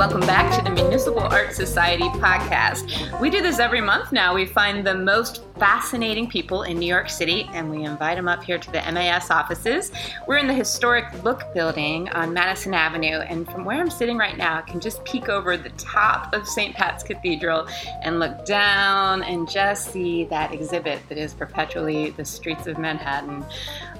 Welcome back to the Municipal Art Society podcast. We do this every month now. We find the most fascinating people in New York City and we invite them up here to the MAS offices. We're in the historic Look building on Madison Avenue, and from where I'm sitting right now, I can just peek over the top of St. Pat's Cathedral and look down and just see that exhibit that is perpetually the streets of Manhattan.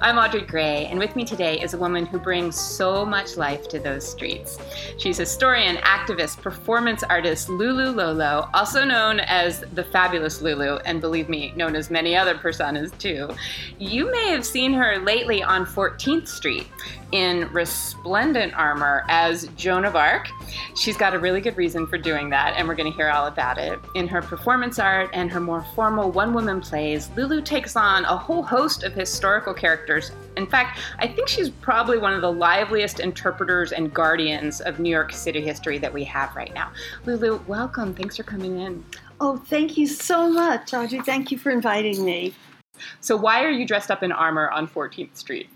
I'm Audrey Gray, and with me today is a woman who brings so much life to those streets. She's historian, activist, performance artist Lulu Lolo, also known as the Fabulous Lulu, and believe me, known as many other personas too. You may have seen her lately on 14th Street in resplendent armor as Joan of Arc. She's got a really good reason for doing that, and we're going to hear all about it. In her performance art and her more formal one woman plays, Lulu takes on a whole host of historical characters. In fact, I think she's probably one of the liveliest interpreters and guardians of New York City history that we have right now. Lulu, welcome. Thanks for coming in. Oh, thank you so much, Audrey. Thank you for inviting me. So, why are you dressed up in armor on 14th Street?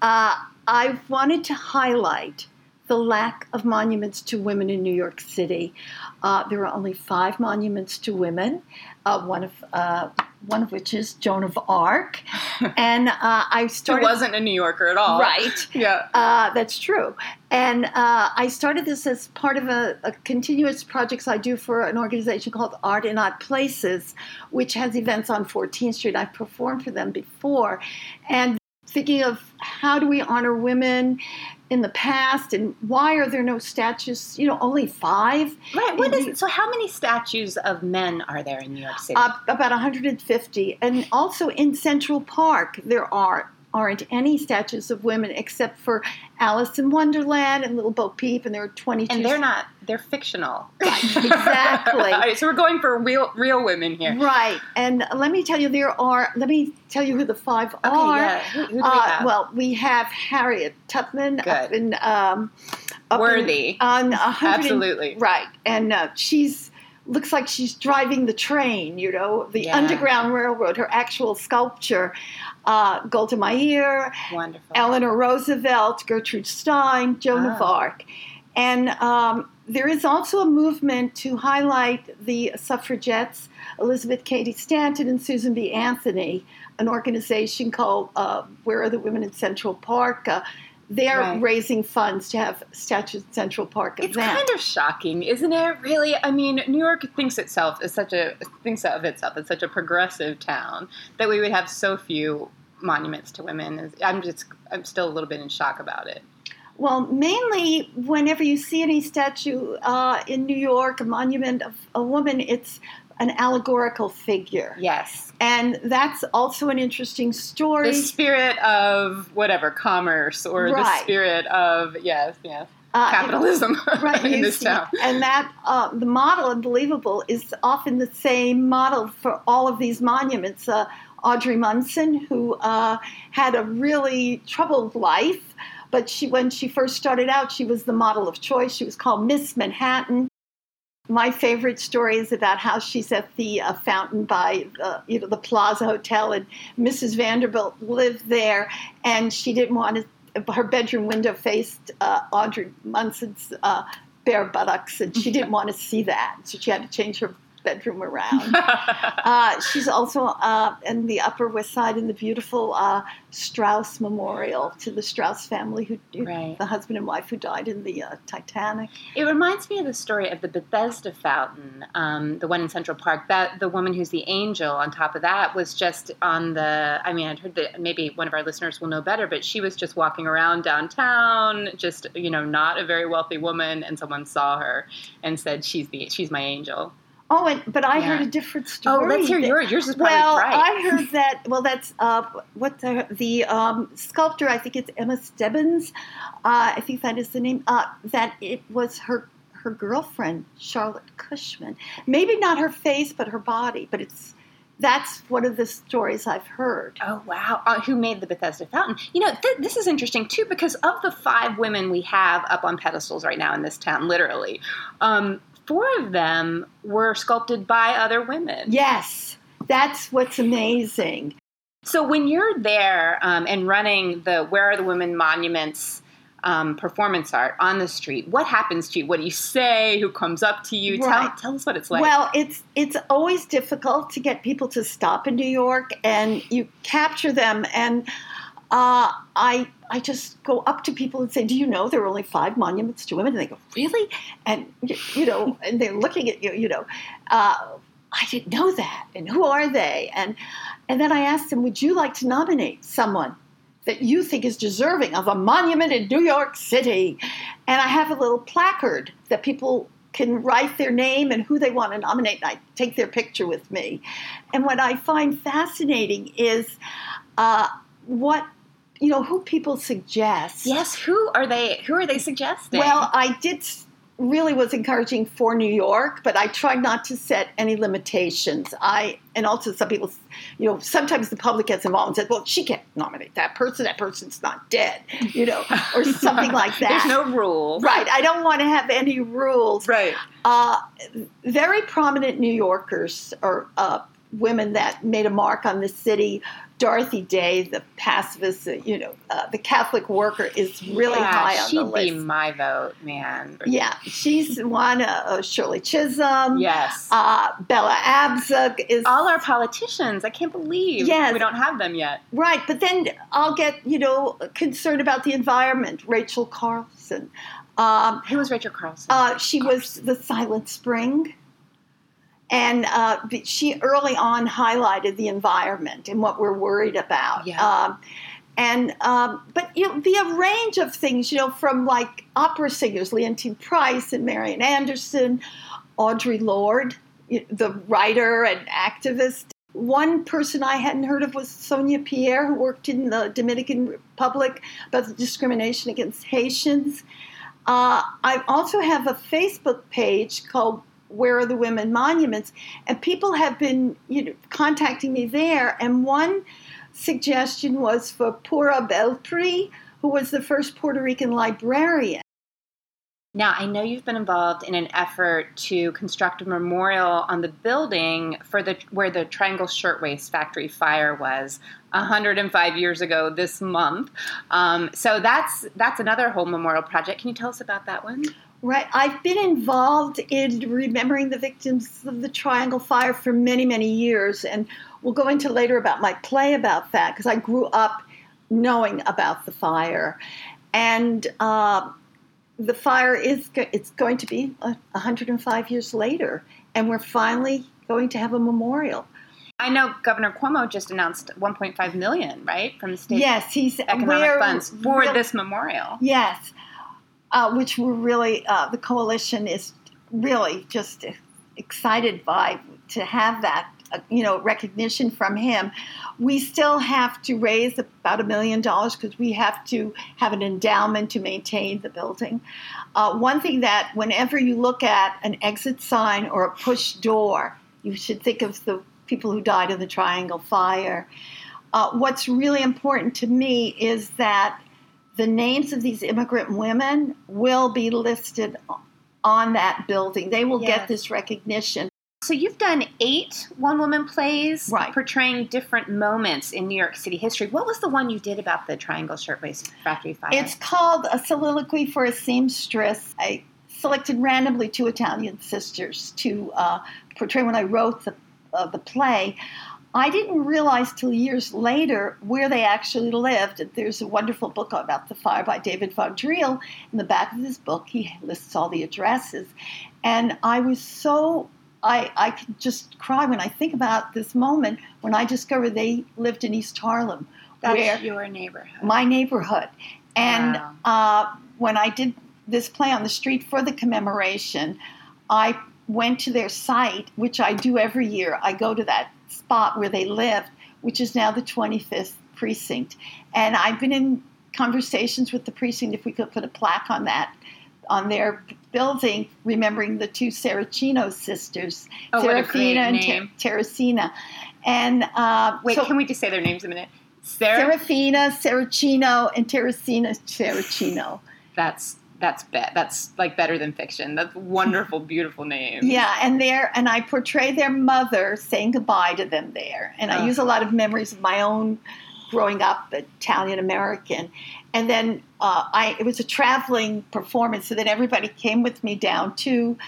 Uh, I wanted to highlight the lack of monuments to women in New York City. Uh, there are only five monuments to women, uh, one of uh, one of which is Joan of Arc, and uh, I started. Who wasn't a New Yorker at all, right? Yeah, uh, that's true. And uh, I started this as part of a, a, continuous projects I do for an organization called Art in Odd Places, which has events on 14th Street. I've performed for them before, and thinking of how do we honor women in the past and why are there no statues you know only five? Right what is it so how many statues of men are there in new york city? Uh, about 150 and also in central park there are aren't any statues of women except for Alice in Wonderland and Little Bo Peep, and there are 22. And they're not, they're fictional. Right, exactly. right, so we're going for real real women here. Right. And let me tell you, there are, let me tell you who the five okay, are. Yeah. Who, who uh, we well, we have Harriet Tubman Good. up in. Um, up Worthy. In, on Absolutely. right. And uh, she's looks like she's driving the train, you know, the Yeah. Underground Railroad, her actual sculpture. Uh, Golda Meir, Wonderful. Eleanor Roosevelt, Gertrude Stein, Joan of Ah. Arc. And um, there is also a movement to highlight the suffragettes, Elizabeth Cady Stanton and Susan B. Anthony, an organization called uh, Where Are the Women in Central Park? Uh, they're Right. raising funds to have statues in Central Park It's event. kind of shocking, isn't it? Really, I mean, New York thinks itself is such a thinks of itself as such a progressive town that we would have so few monuments to women. I'm just, I'm still a little bit in shock about it. Well, mainly whenever you see any statue uh, in New York, a monument of a woman, it's an allegorical figure. Yes, And that's also an interesting story. the spirit of whatever commerce or the spirit of yes, yes, Uh, capitalism right, in this see. town. And that uh, the model, unbelievable, is often the same model for all of these monuments. Uh, Audrey Munson, who uh, had a really troubled life, but she, when she first started out, she was the model of choice. She was called Miss Manhattan. My favorite story is about how she's at the uh, fountain by uh, you know the Plaza Hotel, and Mrs. Vanderbilt lived there, and she didn't want to. Her bedroom window faced uh, Audrey Munson's uh, bare buttocks, and she didn't want to see that, so she had to change her bedroom around. Uh, she's also uh, in the Upper West Side in the beautiful uh, Straus Memorial to the Straus family, who Right. the husband and wife who died in the uh, Titanic. It reminds me of the story of the Bethesda fountain, um, the one in Central Park. That the woman who's the angel on top of that was just on the. I mean, I'd heard that maybe one of our listeners will know better, but she was just walking around downtown, just you know, not a very wealthy woman, and someone saw her and said, "She's the she's my angel." Oh, and, but I Yeah. heard a different story. Oh, let's hear yours. Yours is probably Well, right. I heard that. Well, that's uh, what the the um, sculptor. I think it's Emma Stebbins. Uh, I think that is the name. Uh, that it was her her girlfriend Charlotte Cushman. Maybe not her face, but her body. But it's that's one of the stories I've heard. Oh wow! Uh, who made the Bethesda fountain? You know, th- this is interesting too because of the five women we have up on pedestals right now in this town, literally, um, four of them were sculpted by other women. Yes, that's what's amazing. So when you're there um, and running the "Where Are the Women" monuments um, performance art on the street, what happens to you? What do you say? Who comes up to you? Tell, tell us what it's like. Well, it's it's always difficult to get people to stop in New York, and you capture them. And uh, I I just go up to people and say, "Do you know there are only five monuments to women?" And they go, "Really?" And you, know, and they're looking at you. You know, uh, I didn't know that. And who are they? And and then I asked them, "Would you like to nominate someone?" That you think is deserving of a monument in New York City. And I have a little placard that people can write their name and who they want to nominate, and I take their picture with me. And what I find fascinating is uh, what you know who people suggest. yes, who are they? Who are they suggesting? Well, I did really was encouraging for New York, but I tried not to set any limitations. I and also some people, you know, sometimes the public gets involved and says, "Well, she can't nominate that person. That person's not dead," you know, or something like that. There's no rule. Right. I don't want to have any rules. Right. Uh, very prominent New Yorkers or uh, women that made a mark on the city. Dorothy Day, the pacifist, uh, you know, uh, the Catholic worker, is really yeah, high on the list. she'd be my vote, man. Yeah, she's one. Uh, Shirley Chisholm. Yes. Uh, Bella Abzug is All our politicians. I can't believe Yes. we don't have them yet. right, but then I'll get you know concerned about the environment. Rachel Carson. Um, Who was Rachel Carson? Uh, she was the Silent Spring. And uh, she early on highlighted the environment and what we're worried about. Yeah. Um, and um, but you know, the a range of things, you know, from like opera singers, Leontyne Price and Marian Anderson, Audre Lorde, the writer and activist. One person I hadn't heard of was Sonia Pierre, who worked in the Dominican Republic about the discrimination against Haitians. Uh, I also have a Facebook page called Where Are the Women Monuments, and people have been you know, contacting me there. And one suggestion was for Pura Belpré, who was the first Puerto Rican librarian. Now, I know you've been involved in an effort to construct a memorial on the building for the where the Triangle Shirtwaist Factory fire was 105 years ago this month. Um, so that's that's another whole memorial project. Can you tell us about that one? Right. I've been involved in remembering the victims of the Triangle Fire for many, many years. And we'll go into later about my play about that because I grew up knowing about the fire. And uh, the fire is it's going to be uh, 105 years later. And we're finally going to have a memorial. I know Governor Cuomo just announced 1.5 million, right, from the state yes, he's economic funds for real- this memorial. Yes, uh, which we're really uh, the coalition is really just excited by to have that uh, you know recognition from him. We still have to raise about a million dollars because we have to have an endowment to maintain the building. Uh, one thing that whenever you look at an exit sign or a push door, you should think of the people who died in the Triangle Fire. Uh, what's really important to me is that the names of these immigrant women will be listed on that building. They will Yes. get this recognition. So you've done eight one-woman plays Right. portraying different moments in New York City history. What was the one you did about the Triangle Shirtwaist Factory fire? It's called A Soliloquy for a Seamstress. I selected randomly two Italian sisters to uh, portray when I wrote the, uh, the play. I didn't realize till years later where they actually lived. There's a wonderful book about the fire by David Von Drehle. In the back of this book, he lists all the addresses. And I was so, I, I could just cry when I think about this moment when I discovered they lived in East Harlem, That's where your neighborhood. my neighborhood. And Wow. uh, when I did this play on the street for the commemoration, I went to their site, which I do every year. I go to that spot where they lived, which is now the 25th precinct. And I've been in conversations with the precinct if we could put a plaque on that. On their building, remembering the two Saracino sisters, Oh, Serafina and name. Ter- Teresina. And uh, Wait, so- can we just say their names a minute? Sarah. Serafina Saracino and Teresina Saracino. That's that's be- that's like better than fiction. That's wonderful, beautiful name. Yeah, and there and I portray their mother saying goodbye to them there, and I Oh. use a lot of memories of my own growing up Italian American. And then uh, I it was a traveling performance, so then everybody came with me down to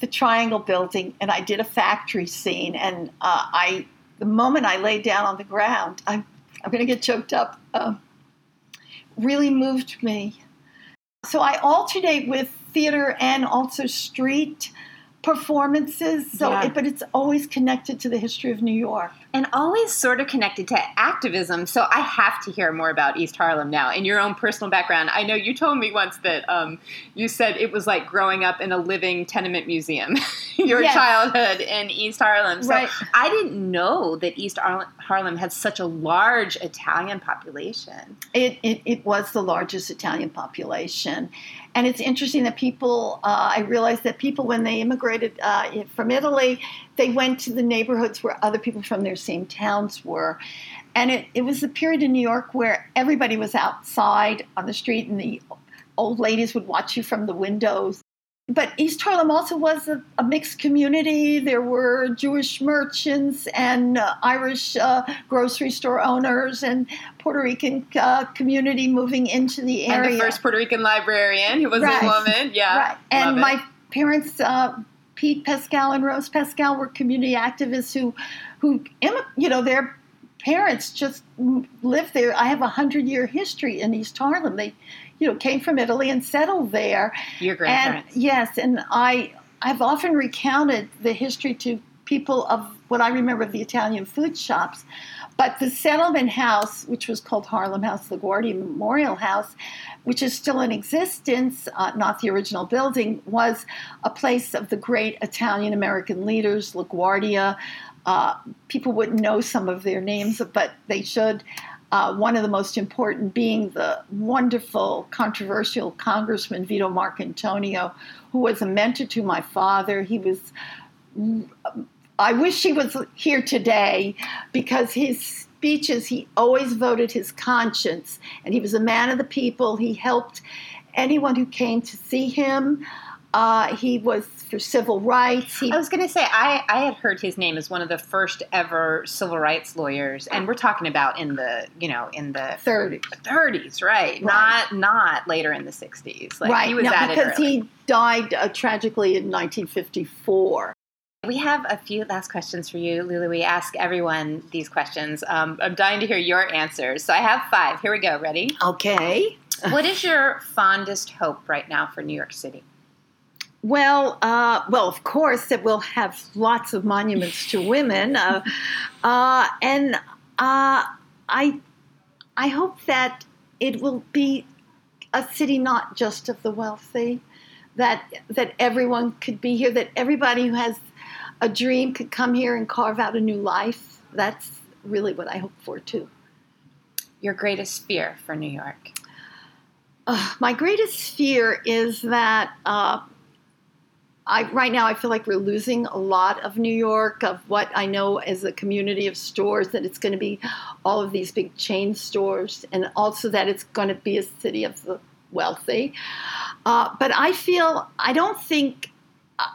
the Triangle Building, and I did a factory scene. And uh, I, the moment I laid down on the ground, I'm I'm going to get choked up. Uh, really moved me. So I alternate with theater and also street performances. So, Yeah. it, but it's always connected to the history of New York. And always sort of connected to activism. So I have to hear more about East Harlem now. In your own personal background, I know you told me once that um, you said it was like growing up in a living tenement museum. your Yes. childhood in East Harlem. So Right. I didn't know that East Harlem had such a large Italian population. It, it, it was the largest Italian population. And it's interesting that people, uh, I realized that people, when they immigrated uh, from Italy, they went to the neighborhoods where other people from their same towns were. And it, it was a period in New York where everybody was outside on the street and the old ladies would watch you from the windows. But East Harlem also was a, a mixed community. There were Jewish merchants and uh, Irish uh, grocery store owners and Puerto Rican uh, community moving into the area. And the first Puerto Rican librarian who was Right. a woman. Yeah. Right. And it. my parents, uh, Pete Pascal and Rose Pascal, were community activists who, who, you know, their parents just lived there. I have a hundred year history in East Harlem. They, you know, came from Italy and settled there. your And grandparents. yes, and I, I've often recounted the history to people of what I remember of the Italian food shops. But the settlement house, which was called Harlem House LaGuardia Memorial House, which is still in existence, uh, not the original building, was a place of the great Italian American leaders, LaGuardia. Uh, people wouldn't know some of their names, but they should. Uh, one of the most important being the wonderful, controversial Congressman Vito Marcantonio, who was a mentor to my father. He was I wish he was here today because his speeches, he always voted his conscience. And he was a man of the people. He helped anyone who came to see him. Uh, he was for civil rights. He, I was going to say I, I had heard his name as one of the first ever civil rights lawyers, and we're talking about in the you know in the 30. 30s, right? Not not later in the 60s. Like right. he was no, because early. he died uh, tragically in 1954. We have a few last questions for you, Lulu. We ask everyone these questions. Um, I'm dying to hear your answers. So I have five. Here we go. Ready? Okay. what is your fondest hope right now for New York City? Well, uh, well, of course, that we'll have lots of monuments to women, uh, uh, and uh, I, I hope that it will be a city not just of the wealthy, that that everyone could be here, that everybody who has a dream could come here and carve out a new life. That's really what I hope for too. Your greatest fear for New York? Uh, my greatest fear is that uh, I right now I feel like we're losing a lot of New York of what I know as a community of stores that it's going to be all of these big chain stores and also that it's going to be a city of the wealthy. Uh, but I feel I don't think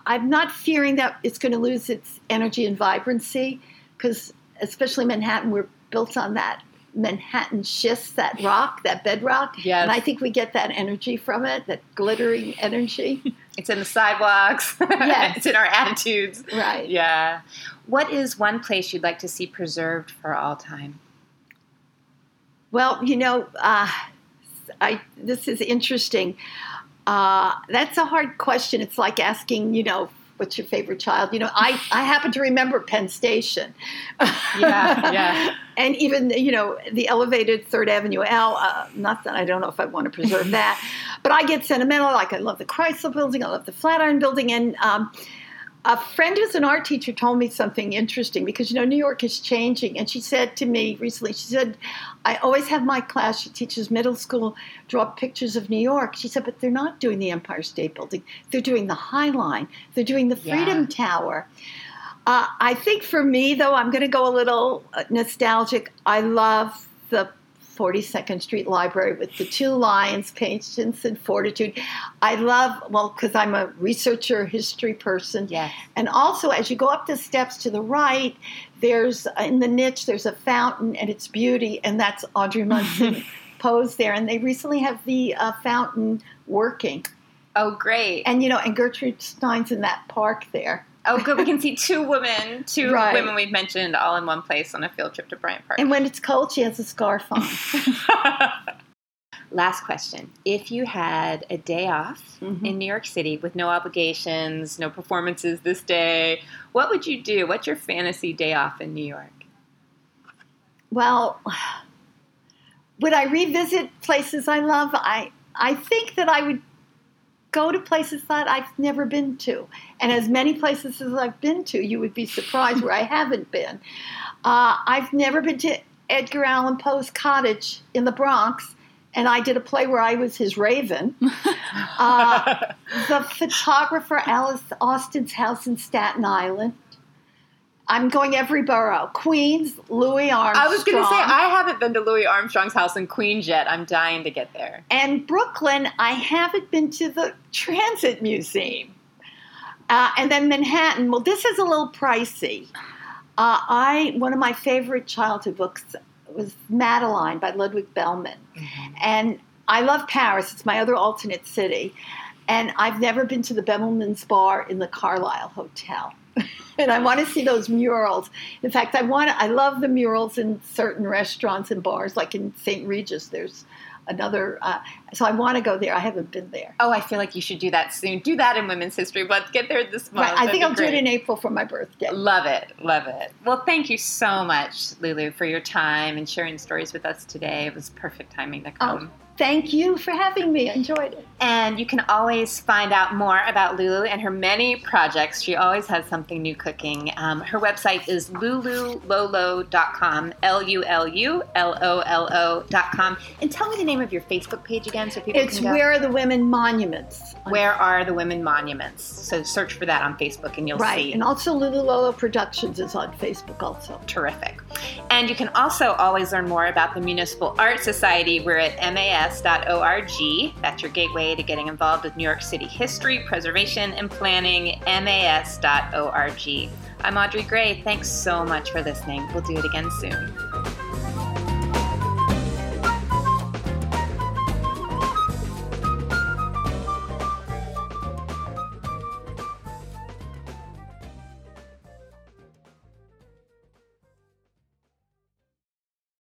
I'm not fearing that it's going to lose its energy and vibrancy because especially Manhattan we're built on that Manhattan schist, that rock, that bedrock. Yes. And I think we get that energy from it, that glittering energy. It's in the sidewalks. Yes. it's in our attitudes. right. Yeah. What is one place you'd like to see preserved for all time? Well, you know, uh, I this is interesting. Uh, that's a hard question. It's like asking, you know, what's your favorite child? You know, I, I happen to remember Penn Station. Yeah, yeah. and even, you know, the elevated Third Avenue L, uh, not that I don't know if I want to preserve that, but I get sentimental. Like, I love the Chrysler building, I love the Flatiron building. And um, a friend who's an art teacher told me something interesting because, you know, New York is changing. And she said to me recently, she said, I always have my class, she teaches middle school, draw pictures of New York. She said, but they're not doing the Empire State Building. They're doing the High Line. They're doing the Freedom Yeah. Tower. Uh, I think for me, though, I'm going to go a little uh, nostalgic. I love the 42nd Street Library with the two lions, patience and fortitude. I love, well, because I'm a researcher, history person. Yes. And also, as you go up the steps to the right, there's in the niche, there's a fountain and it's beauty, and that's Audrey Munson posed there. And they recently have the uh, fountain working. Oh, great. And, you know, and Gertrude Stein's in that park there. Oh, good. We can see two women, two Right. women we've mentioned all in one place on a field trip to Bryant Park. And when it's cold, she has a scarf on. Last question. If you had a day off Mhm. in New York City with no obligations, no performances this day, what would you do? What's your fantasy day off in New York? Well, would I revisit places I love? I I think that I would go to places that I've never been to, and as many places as I've been to, you would be surprised where I haven't been. Uh, I've never been to Edgar Allan Poe's cottage in the Bronx, and I did a play where I was his raven. Uh, the photographer Alice Austen's house in Staten Island. I'm going every borough. Queens, Louis Armstrong. I was going to say, I haven't been to Louis Armstrong's house in Queens yet. I'm dying to get there. and Brooklyn, I haven't been to the Transit Museum. Uh, and then Manhattan, well, this is a little pricey. Uh, I one of my favorite childhood books was Madeline by Ludwig Bemelmans, and I love Paris. It's my other alternate city, and I've never been to the Bemelman's Bar in the Carlyle Hotel. and I want to see those murals. In fact, I want I love the murals in certain restaurants and bars, like in St. Regis. There's another, uh, so I want to go there. I haven't been there. Oh, I feel like you should do that soon. Do that in Women's History, but get there this month. Right, I think I'll do it in April for my birthday. Love it, love it. Well, thank you so much, Lulu, for your time and sharing stories with us today. It was perfect timing to come. Thank you for having me. I enjoyed it. And you can always find out more about Lulu and her many projects. She always has something new cooking. Um, her website is lululolo.com, L U L U L O L O.com. And tell me the name of your Facebook page again so people It's. Where Are the Women Monuments. Where are the women monuments? So search for that on Facebook and you'll Right, see. and also Lulu Lolo Productions is on Facebook also. terrific. And you can also always learn more about the Municipal Art Society. We're at mas.org. That's your gateway to getting involved with New York City history, preservation, and planning. mas.org. I'm Audrey Gray. Thanks so much for listening. We'll do it again soon.